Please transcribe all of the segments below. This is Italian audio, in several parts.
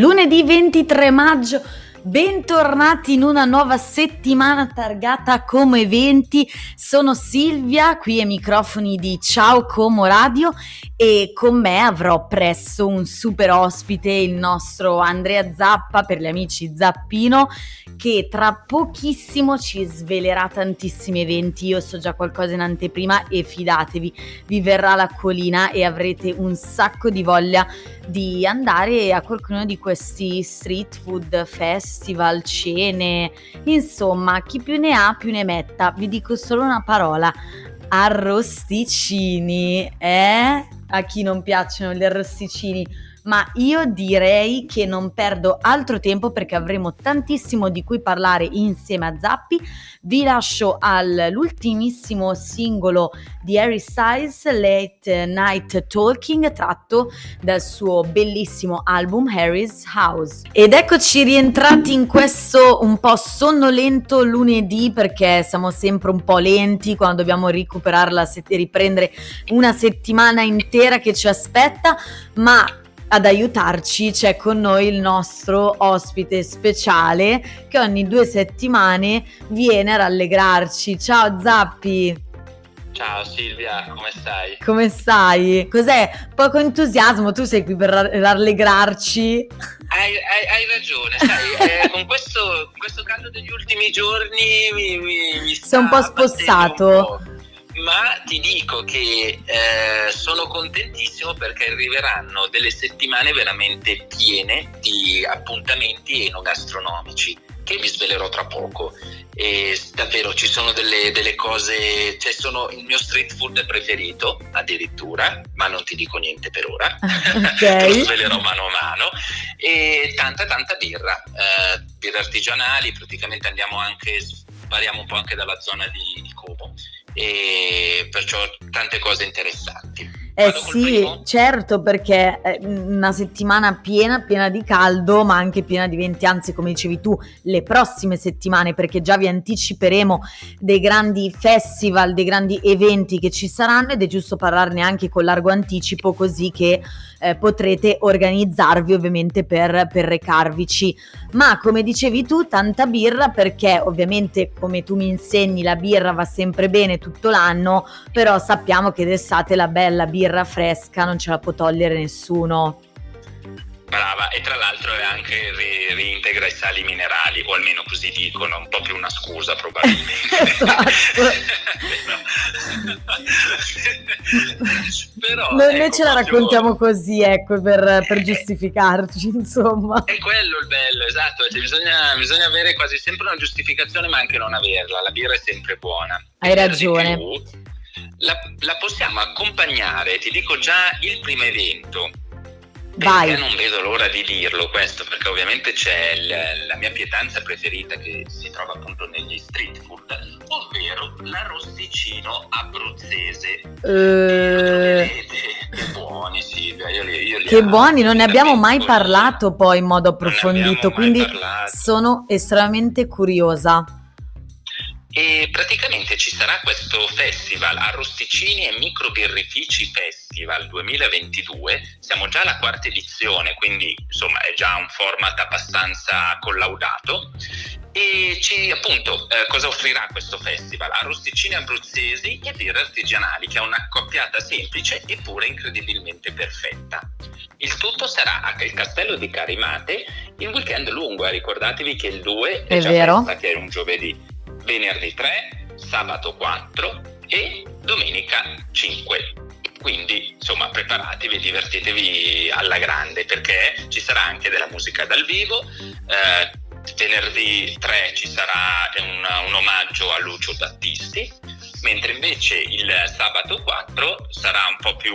Lunedì 23 maggio Bentornati in una nuova settimana targata come eventi. Sono Silvia, qui ai microfoni di Ciao Como Radio e con me avrò presso un super ospite, il nostro Andrea Zappa per gli amici Zappino, che tra pochissimo ci svelerà tantissimi eventi. Io so già qualcosa in anteprima e fidatevi, vi verrà la colina e avrete un sacco di voglia di andare a qualcuno di questi street food festival, cene, insomma, chi più ne ha più ne metta. Vi dico solo una parola, arrosticini, eh? A chi non piacciono gli arrosticini ma io direi che non perdo altro tempo perché avremo tantissimo di cui parlare insieme a Zappi. Vi lascio all'ultimissimo singolo di Harry Styles, Late Night Talking, tratto dal suo bellissimo album Harry's House. Ed eccoci rientrati in questo un po' sonnolento lunedì perché siamo sempre un po' lenti quando dobbiamo recuperarla e riprendere una settimana intera che ci aspetta, ma ad aiutarci c'è con noi il nostro ospite speciale che ogni due settimane viene a rallegrarci. Ciao Zappi! Ciao Silvia, come stai? Come stai? Cos'è? Poco entusiasmo, tu sei qui per rallegrarci. Hai, hai, hai ragione, sai, eh, con, questo, questo, caldo degli ultimi giorni mi, mi, mi Sei un po' spossato. Un po' ma ti dico che eh, sono contentissimo perché arriveranno delle settimane veramente piene di appuntamenti enogastronomici che vi svelerò tra poco. E davvero ci sono delle, delle cose, cioè sono il mio street food preferito addirittura, ma non ti dico niente per ora, okay. lo svelerò mano a mano, e tanta tanta birra, eh, birre artigianali, praticamente andiamo anche, variamo un po' anche dalla zona di, di Como e perciò tante cose interessanti. Eh sì, certo, perché è una settimana piena, piena di caldo, ma anche piena di venti, anzi come dicevi tu, le prossime settimane, perché già vi anticiperemo dei grandi festival, dei grandi eventi che ci saranno ed è giusto parlarne anche con largo anticipo così che eh, potrete organizzarvi ovviamente per, per recarvici. Ma come dicevi tu, tanta birra perché ovviamente come tu mi insegni la birra va sempre bene tutto l'anno, però sappiamo che d'estate la bella birra birra fresca non ce la può togliere nessuno. Brava, e tra l'altro è anche ri- reintegra i sali minerali, o almeno così dicono, un po' più una scusa probabilmente. esatto. Però, Noi ecco, la raccontiamo proprio... così, ecco, per, per, giustificarci, insomma. È quello il bello, esatto, cioè, bisogna, bisogna, avere quasi sempre una giustificazione, ma anche non averla. La birra è sempre buona. Hai ragione. La, la, possiamo accompagnare, ti dico già, il primo evento. Vai. Non vedo l'ora di dirlo questo, perché ovviamente c'è l- la mia pietanza preferita che si trova appunto negli street food, ovvero l'arrosticino abruzzese. Uh... Che buoni Silvia, io li, io li Che amo, buoni, non ne abbiamo mai parlato poi in modo approfondito, quindi parlato. sono estremamente curiosa. E praticamente ci sarà questo festival Arrosticini e Microbirrifici Festival 2022. Siamo già alla quarta edizione, quindi insomma è già un format abbastanza collaudato. E ci, appunto, eh, cosa offrirà questo festival? Arrosticini abruzzesi e birre artigianali, che è un'accoppiata semplice eppure incredibilmente perfetta. Il tutto sarà a il Castello di Carimate il weekend lungo, eh. ricordatevi che il 2 è, è già vero. festa, che è un giovedì venerdì 3, sabato 4 e domenica 5. Quindi insomma preparatevi divertitevi alla grande perché ci sarà anche della musica dal vivo. Eh, venerdì 3 ci sarà un, un omaggio a Lucio Battisti, mentre invece il sabato 4 sarà un po' più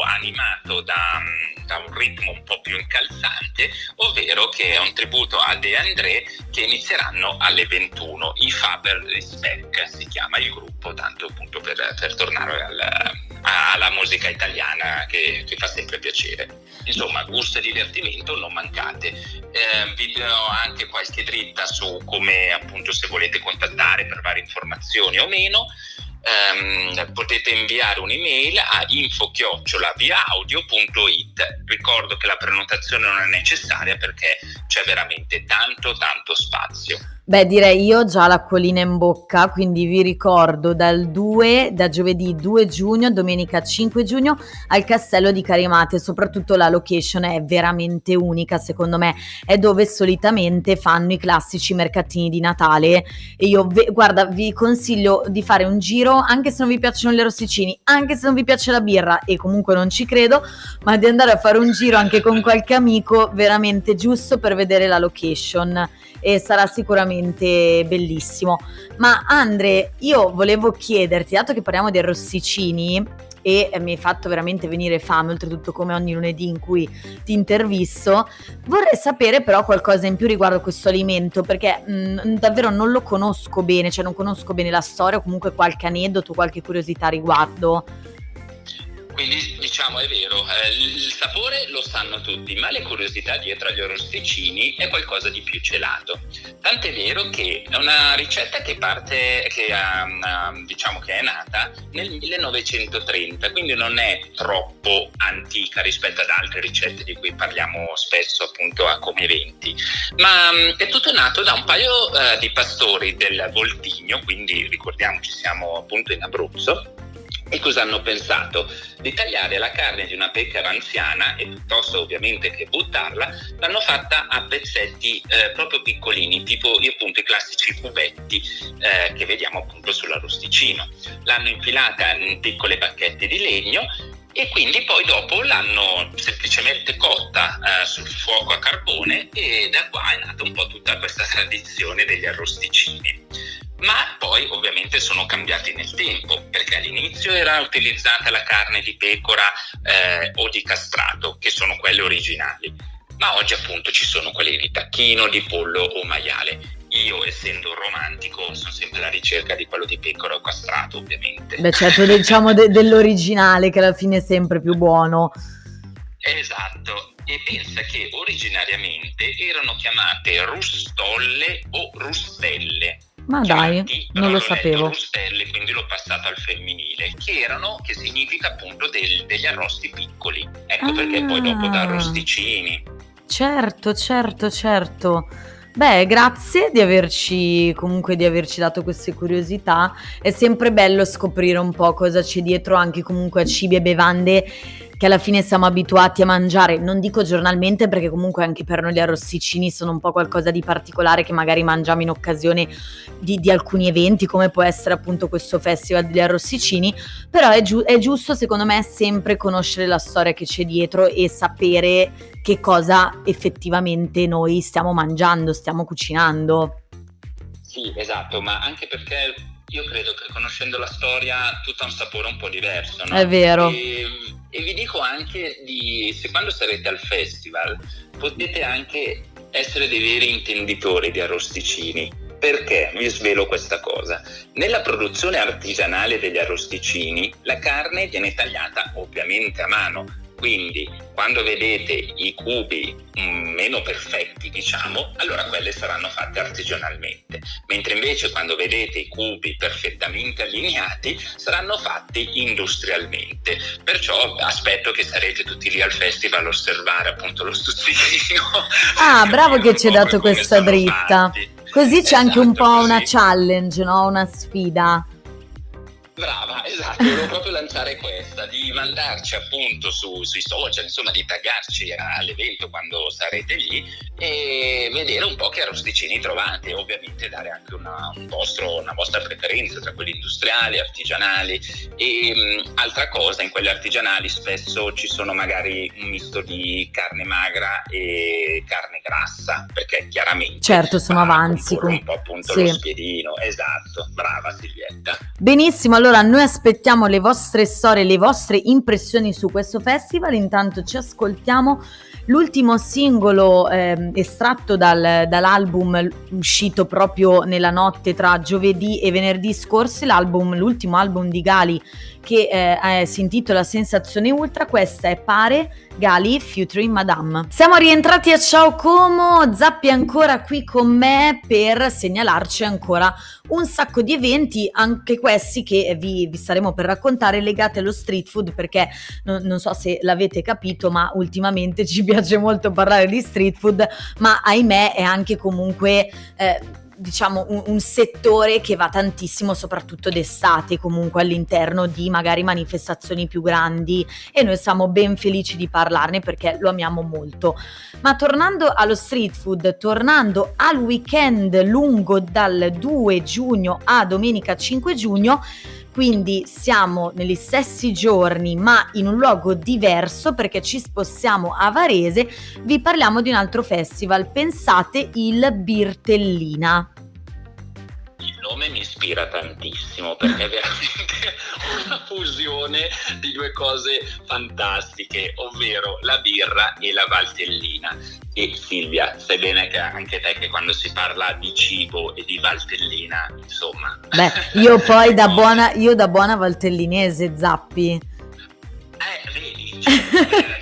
animato da, da, un ritmo un po' più incalzante, ovvero che è un tributo a De André che inizieranno alle 21. I Faber Respect si chiama il gruppo, tanto appunto per, per tornare al, alla musica italiana che, che, fa sempre piacere. Insomma, gusto e divertimento non mancate. Eh, vi do anche qualche dritta su come appunto se volete contattare per varie informazioni o meno. ehm, potete inviare un'email a info-viaaudio.it. Ricordo che la prenotazione non è necessaria perché c'è veramente tanto tanto spazio. Beh, direi io ho già l'acquolina in bocca, quindi vi ricordo dal 2, da giovedì 2 giugno, domenica 5 giugno, al castello di Carimate. Soprattutto la location è veramente unica, secondo me, è dove solitamente fanno i classici mercatini di Natale. E io, guarda, vi consiglio di fare un giro, anche se non vi piacciono le rossicini, anche se non vi piace la birra, e comunque non ci credo, ma di andare a fare un giro anche con qualche amico, veramente giusto per vedere la location e sarà sicuramente bellissimo. Ma Andre, io volevo chiederti, dato che parliamo dei rossicini, e mi hai fatto veramente venire fame, oltretutto come ogni lunedì in cui ti intervisto. Vorrei sapere però qualcosa in più riguardo questo alimento, perché mh, mm, davvero non lo conosco bene, cioè non conosco bene la storia o comunque qualche aneddoto, qualche curiosità riguardo. Quindi diciamo è vero, eh, il sapore lo sanno tutti, ma le curiosità dietro agli arrosticini è qualcosa di più celato. Tant'è vero che è una ricetta che parte, che um, diciamo che è nata nel 1930, quindi non è troppo antica rispetto ad altre ricette di cui parliamo spesso appunto a come eventi, ma um, è tutto nato da un paio uh, di pastori del Voltigno, quindi ricordiamoci siamo appunto in Abruzzo e cosa hanno pensato? Di tagliare la carne di una pecora anziana e piuttosto ovviamente che buttarla, l'hanno fatta a pezzetti eh, proprio piccolini, tipo appunto i classici cubetti eh, che vediamo appunto sull'arrosticino. L'hanno infilata in piccole bacchette di legno e quindi poi dopo l'hanno semplicemente cotta eh, sul fuoco a carbone e da qua è nata un po' tutta questa tradizione degli arrosticini ma poi ovviamente sono cambiati nel tempo, perché all'inizio era utilizzata la carne di pecora eh, o di castrato, che sono quelle originali, ma oggi appunto ci sono quelle di tacchino, di pollo o maiale. Io, essendo un romantico, sono sempre alla ricerca di quello di pecora o castrato, ovviamente. Beh, certo, diciamo de- dell'originale, che alla fine è sempre più buono. Esatto, e pensa che originariamente erano chiamate rustolle o rustelle ma dai, non lo sapevo. Rustelle, quindi l'ho passato al femminile, che erano, che significa appunto del, degli arrosti piccoli. Ecco ah. perché poi dopo da arrosticini. Certo, certo, certo. Beh, grazie di averci comunque di averci dato queste curiosità. È sempre bello scoprire un po' cosa c'è dietro anche comunque a cibi e bevande che alla fine siamo abituati a mangiare, non dico giornalmente perché comunque anche per noi gli arrosticini sono un po' qualcosa di particolare che magari mangiamo in occasione di, di alcuni eventi come può essere appunto questo festival degli arrosticini, però è, giu- è giusto secondo me sempre conoscere la storia che c'è dietro e sapere che cosa effettivamente noi stiamo mangiando, stiamo cucinando. Sì, esatto, ma anche perché io credo che conoscendo la storia tutto ha un sapore un po' diverso, no? È vero. E e vi dico anche di, se quando sarete al festival, potete anche essere dei veri intenditori di arrosticini. Perché vi svelo questa cosa? Nella produzione artigianale degli arrosticini la carne viene tagliata ovviamente a mano, quindi quando vedete i cubi mm, meno perfetti, diciamo, allora quelle saranno fatte artigianalmente, mentre invece quando vedete i cubi perfettamente allineati saranno fatti industrialmente. Perciò aspetto che sarete tutti lì al festival a osservare appunto lo stuzzichino. Ah, bravo che ci hai dato questa dritta. Fatti. Così c'è esatto, anche un po' così. una challenge, no? Una sfida. Brava, esatto, volevo proprio lanciare questa, di mandarci appunto su, sui social, insomma di taggarci all'evento quando sarete lì e vedere un po' che arrosticini trovate, ovviamente dare anche una, un vostro, una vostra preferenza tra quelli industriali, artigianali e mh, altra cosa, in quelli artigianali spesso ci sono magari un misto di carne magra e carne grassa, perché chiaramente... Certo, sono avanzi. Un po' appunto sì. lo spiedino, esatto, brava Silvietta. Benissimo, allora noi aspettiamo le vostre storie, le vostre impressioni su questo festival, intanto ci ascoltiamo l'ultimo singolo eh, estratto dal, dall'album uscito proprio nella notte tra giovedì e venerdì scorsi, l'ultimo album di Gali che eh, si intitola Sensazione Ultra, questa è Pare Gali featuring Madame. Siamo rientrati a Ciao Como, Zappi è ancora qui con me per segnalarci ancora un sacco di eventi, anche questi che vi, vi staremo per raccontare legati allo street food perché non, non so se l'avete capito ma ultimamente ci piace molto parlare di street food ma ahimè è anche comunque... Eh, diciamo un, un, settore che va tantissimo soprattutto d'estate comunque all'interno di magari manifestazioni più grandi e noi siamo ben felici di parlarne perché lo amiamo molto. Ma tornando allo street food, tornando al weekend lungo dal 2 giugno a domenica 5 giugno, quindi siamo negli stessi giorni ma in un luogo diverso perché ci spostiamo a Varese, vi parliamo di un altro festival, pensate il Birtellina nome mi ispira tantissimo perché è veramente una fusione di due cose fantastiche, ovvero la birra e la valtellina. E Silvia, sai bene che anche te che quando si parla di cibo e di valtellina, insomma... Beh, io poi da buona, io da buona valtellinese, Zappi. Eh, vedi, cioè,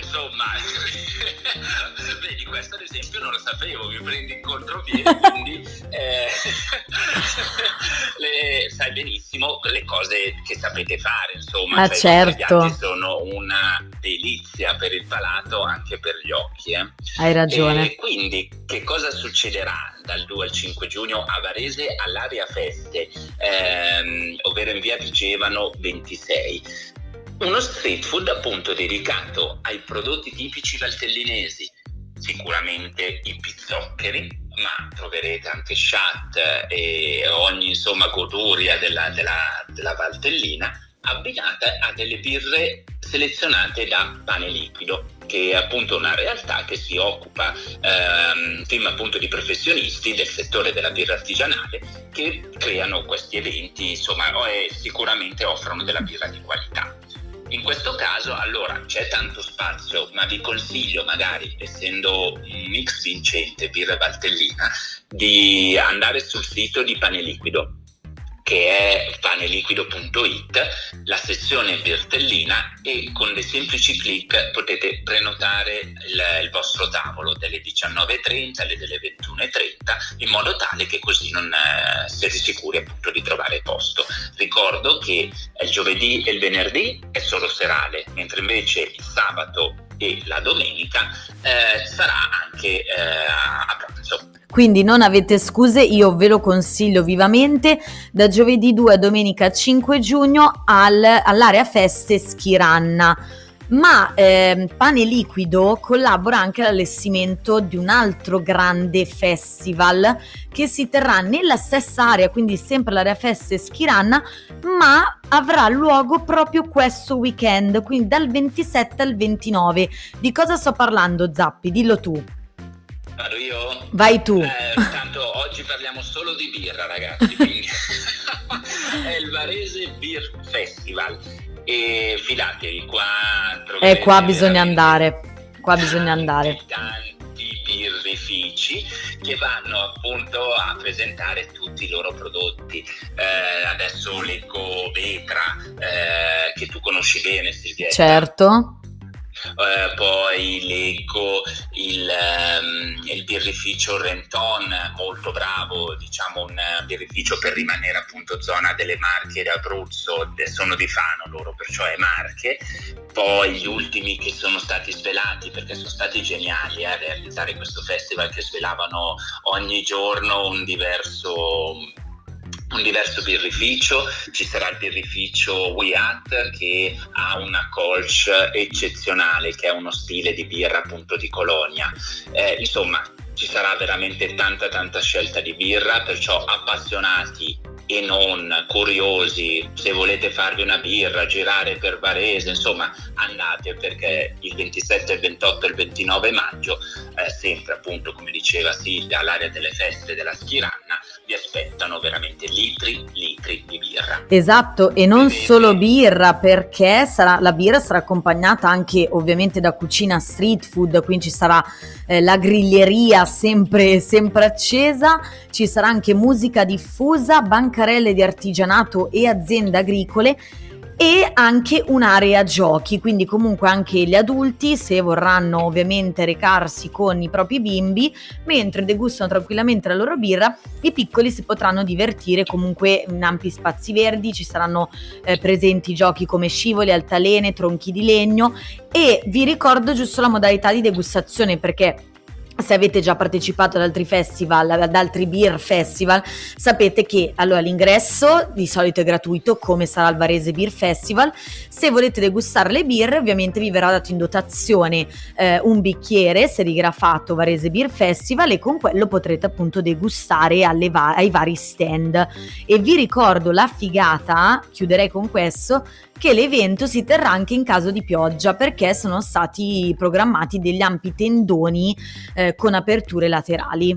sapevo, mi prendi in contropiede, quindi... Eh, le, sai benissimo le cose che sapete fare, insomma, ah, cioè, certo. sono una delizia per il palato, anche per gli occhi. Eh. Hai ragione. E quindi che cosa succederà dal 2 al 5 giugno a Varese all'Aria Feste, ehm, ovvero in via Vigevano 26? Uno street food appunto dedicato ai prodotti tipici valtellinesi, sicuramente i pizzoccheri, ma troverete anche chat e ogni insomma goduria della, della, della Valtellina abbinata a delle birre selezionate da Pane Liquido che è appunto una realtà che si occupa ehm, team appunto di professionisti del settore della birra artigianale che creano questi eventi insomma e sicuramente offrono della birra di qualità. In questo caso allora c'è tanto spazio, ma vi consiglio magari, essendo un mix vincente birra Valtellina, di andare sul sito di Pane Liquido che è paneliquido.it, la sezione Bertellina e con dei semplici clic potete prenotare il, il vostro tavolo dalle 19.30 alle delle 21.30 in modo tale che così non eh, siete sicuri appunto di trovare posto. Ricordo che il giovedì e il venerdì è solo serale, mentre invece il sabato e la domenica eh, sarà anche eh, a pranzo. Quindi non avete scuse, io ve lo consiglio vivamente da giovedì 2 a domenica 5 giugno al, all'area feste Schiranna. Ma eh, Pane Liquido collabora anche all'allestimento di un altro grande festival che si terrà nella stessa area, quindi sempre l'area feste Schiranna, ma avrà luogo proprio questo weekend, quindi dal 27 al 29. Di cosa sto parlando, Zappi? Dillo tu. Vado io? Vai tu. Eh, tanto oggi parliamo solo di birra, ragazzi. È il Varese Beer Festival. E fidatevi, qua E eh, qua bisogna andare. Qua bisogna andare. Tanti birrifici che vanno appunto a presentare tutti i loro prodotti. Eh, adesso leggo Vetra, eh, che tu conosci bene, Silvia. Certo eh, poi leggo il, um, il, birrificio Renton, molto bravo, diciamo un birrificio per rimanere appunto zona delle Marche d'Abruzzo, sono di Fano loro, perciò è Marche. Poi gli ultimi che sono stati svelati, perché sono stati geniali eh, a realizzare questo festival che svelavano ogni giorno un diverso un diverso birrificio, ci sarà il birrificio Wiat che ha una colch eccezionale, che è uno stile di birra appunto di Colonia. Eh, insomma, ci sarà veramente tanta tanta scelta di birra, perciò appassionati e non curiosi, se volete farvi una birra, girare per Varese, insomma andate perché il 27, il 28 e il 29 maggio, eh, sempre appunto come diceva Silvia, all'area delle feste della Schiranna, vi aspettano veramente litri, litri di birra. Esatto, e non Vedete? solo birra perché sarà, la birra sarà accompagnata anche ovviamente da cucina street food, quindi ci sarà eh, la griglieria sempre, sempre accesa, ci sarà anche musica diffusa, bancarelle di artigianato e aziende agricole e anche un'area giochi, quindi comunque anche gli adulti se vorranno ovviamente recarsi con i propri bimbi, mentre degustano tranquillamente la loro birra, i piccoli si potranno divertire comunque in ampi spazi verdi, ci saranno eh, presenti giochi come scivoli, altalene, tronchi di legno. E vi ricordo giusto la modalità di degustazione perché se avete già partecipato ad altri festival, ad altri beer festival, sapete che allora l'ingresso di solito è gratuito, come sarà il Varese Beer Festival. Se volete degustare le birre, ovviamente vi verrà dato in dotazione eh, un bicchiere serigrafato Varese Beer Festival e con quello potrete appunto degustare va- ai vari stand. E vi ricordo la figata, chiuderei con questo, che l'evento si terrà anche in caso di pioggia perché sono stati programmati degli ampi tendoni eh, con aperture laterali.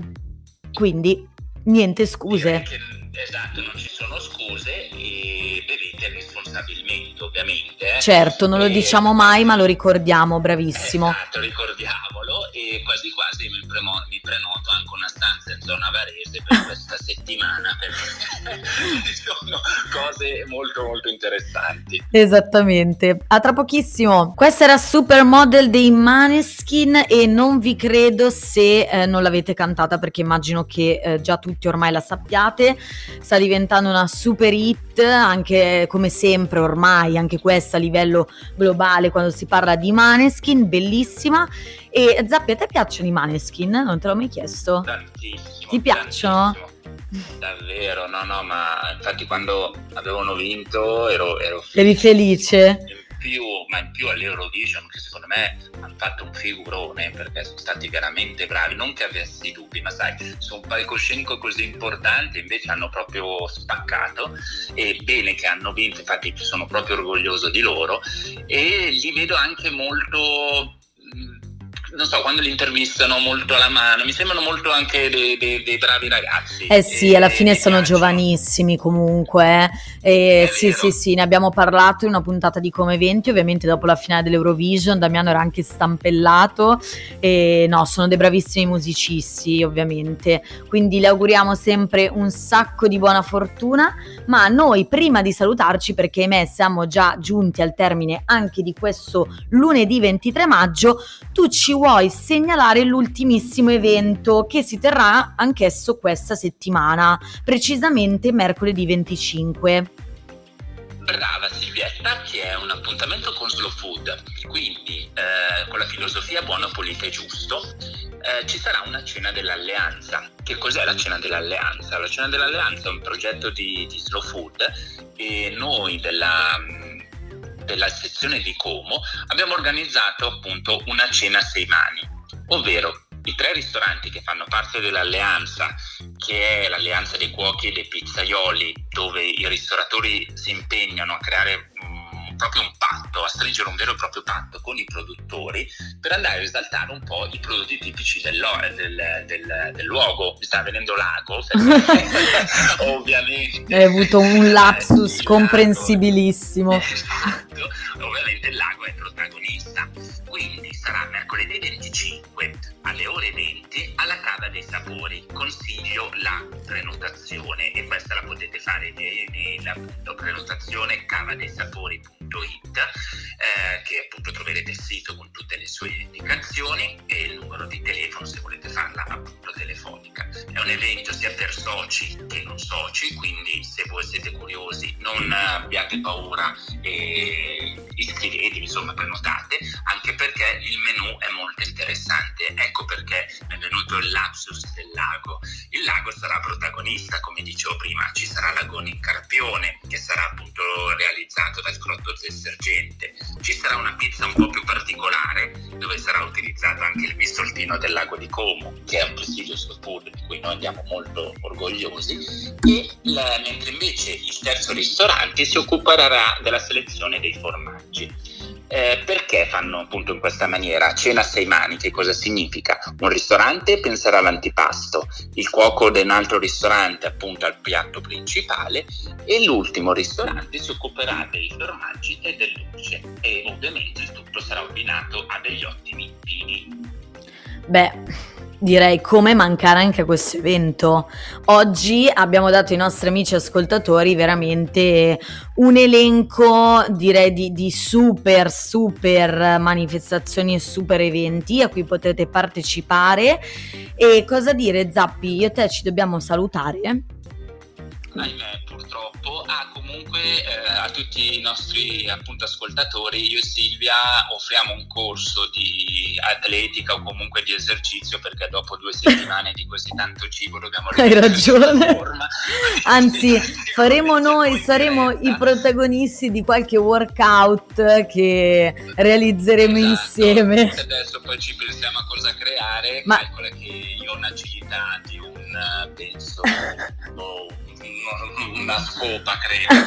Quindi niente scuse. Che, esatto, non ci sono scuse e bevete responsabilmente ovviamente. Eh. Certo, non lo diciamo mai ma lo ricordiamo, bravissimo. Esatto, ricordiamolo e quasi quasi mi, premo- mi prenoto zona Varese per questa settimana perché sono cose molto molto interessanti. Esattamente. A tra pochissimo. Questa era Supermodel dei Maneskin e non vi credo se eh, non l'avete cantata perché immagino che eh, già tutti ormai la sappiate. Sta diventando una super hit anche come sempre ormai, anche questa a livello globale quando si parla di Maneskin, bellissima. E Zappi, a te piacciono i Maneskin? Non te l'ho mai chiesto. Tantissimo. Ti piacciono? Tantissimo. Davvero, no, no, ma infatti quando avevano vinto ero, ero felice. Eri felice? In più, ma in più all'Eurovision, che secondo me hanno fatto un figurone perché sono stati veramente bravi. Non che avessi dubbi, ma sai, su un palcoscenico così importante invece hanno proprio spaccato. E bene che hanno vinto, infatti sono proprio orgoglioso di loro. E li vedo anche molto non so, quando li intervistano molto alla mano, mi sembrano molto anche dei, dei, dei bravi ragazzi. Eh sì, alla fine sono piacciono. giovanissimi comunque. Eh, sì, sì, sì, ne abbiamo parlato in una puntata di Come 20, ovviamente dopo la finale dell'Eurovision, Damiano era anche stampellato. E no, sono dei bravissimi musicisti, ovviamente. Quindi le auguriamo sempre un sacco di buona fortuna, ma noi prima di salutarci, perché me siamo già giunti al termine anche di questo lunedì 23 maggio, tu ci vuoi segnalare l'ultimissimo evento che si terrà anch'esso questa settimana, precisamente mercoledì 25. Brava Silvietta, che è un appuntamento con Slow Food, quindi eh, con la filosofia buono, pulito e giusto, eh, ci sarà una cena dell'alleanza. Che cos'è la cena dell'alleanza? La cena dell'alleanza è un progetto di, di Slow Food e noi della della sezione di Como abbiamo organizzato appunto una cena a sei mani, ovvero i tre ristoranti che fanno parte dell'alleanza, che è l'alleanza dei cuochi e dei pizzaioli, dove i ristoratori si impegnano a creare proprio un patto, a stringere un vero e proprio patto con i produttori per andare a esaltare un po' i prodotti tipici del, del, del, del luogo. Mi sta venendo l'ago, ovviamente. Hai avuto un lapsus comprensibilissimo. Esatto, ovviamente il lago è protagonista. Quindi sarà mercoledì 25 alle ore 20 alla Cava dei Sapori. Consiglio la prenotazione e questa la potete fare via email, appunto prenotazione cavadeisapori.it eh, che appunto troverete il sito con tutte le sue indicazioni e il numero di telefono se volete farla appunto telefonica. È un evento sia per soci che non soci, quindi se voi siete curiosi non abbiate paura e iscrivetevi, insomma prenotate, anche perché il menù è molto interessante. Ecco perché è venuto il lapsus del lago. Il lago sarà protagonista, come dicevo prima, ci sarà l'agone in carpione che sarà appunto realizzato dal crotto del sergente. Ci sarà una pizza un po' più particolare dove sarà utilizzato anche il bissoltino del lago di Como, che è un presidio food di cui noi andiamo molto orgogliosi. E la, mentre invece il terzo ristorante si occuperà della selezione dei formaggi. Eh, perché fanno appunto in questa maniera? Cena a sei mani, che cosa significa? Un ristorante penserà all'antipasto, il cuoco di un altro ristorante appunto al piatto principale e l'ultimo ristorante si occuperà dei formaggi e del dolce e ovviamente il tutto sarà abbinato a degli ottimi vini. Beh, direi come mancare anche a questo evento. Oggi abbiamo dato ai nostri amici ascoltatori veramente un elenco, direi, di, di super, super manifestazioni e super eventi a cui potete partecipare. E cosa dire, Zappi? Io e te ci dobbiamo salutare. Ahimè, purtroppo. Ah, comunque eh, a tutti i nostri appunto ascoltatori, io e Silvia offriamo un corso di atletica o comunque di esercizio perché dopo due settimane di così tanto cibo dobbiamo Hai ragione. Anzi, faremo noi, saremo i protagonisti di qualche workout che realizzeremo esatto. insieme. Adesso poi ci pensiamo a cosa creare, Ma... calcola che io ho un'agilità di un penso boh, una scopa, credo.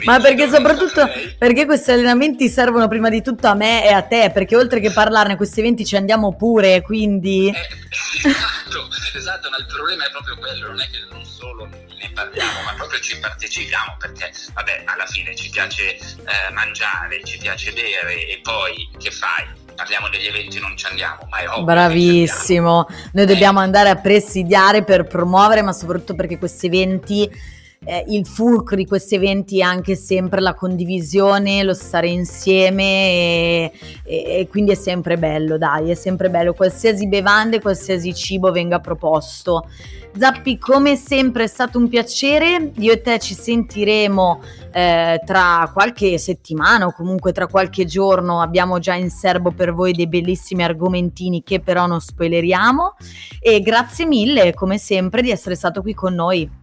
Ma perché soprattutto perché questi allenamenti servono prima di tutto a me e a te, perché oltre che parlarne questi eventi ci andiamo pure, quindi... Eh, esatto, esatto, ma il problema è proprio quello, non è che non solo ne parliamo, ma proprio ci partecipiamo, perché vabbè, alla fine ci piace eh, mangiare, ci piace bere e poi che fai? Parliamo degli eventi non ci andiamo, ma è ovvio. Bravissimo, noi dobbiamo eh. andare a presidiare per promuovere, ma soprattutto perché questi eventi eh, il fulcro di questi eventi è anche sempre la condivisione, lo stare insieme e, e, e, quindi è sempre bello, dai, è sempre bello, qualsiasi bevanda qualsiasi cibo venga proposto. Zappi, come sempre è stato un piacere, io e te ci sentiremo eh, tra qualche settimana o comunque tra qualche giorno, abbiamo già in serbo per voi dei bellissimi argomentini che però non spoileriamo e grazie mille come sempre di essere stato qui con noi.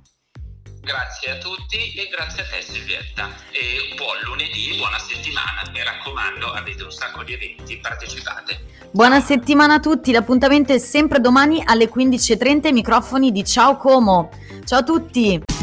Grazie a tutti e grazie a te Silvietta. E buon lunedì, buona settimana. Mi raccomando, avete un sacco di eventi, partecipate. Buona settimana a tutti, l'appuntamento è sempre domani alle 15.30, microfoni di Ciao Como. Ciao a tutti!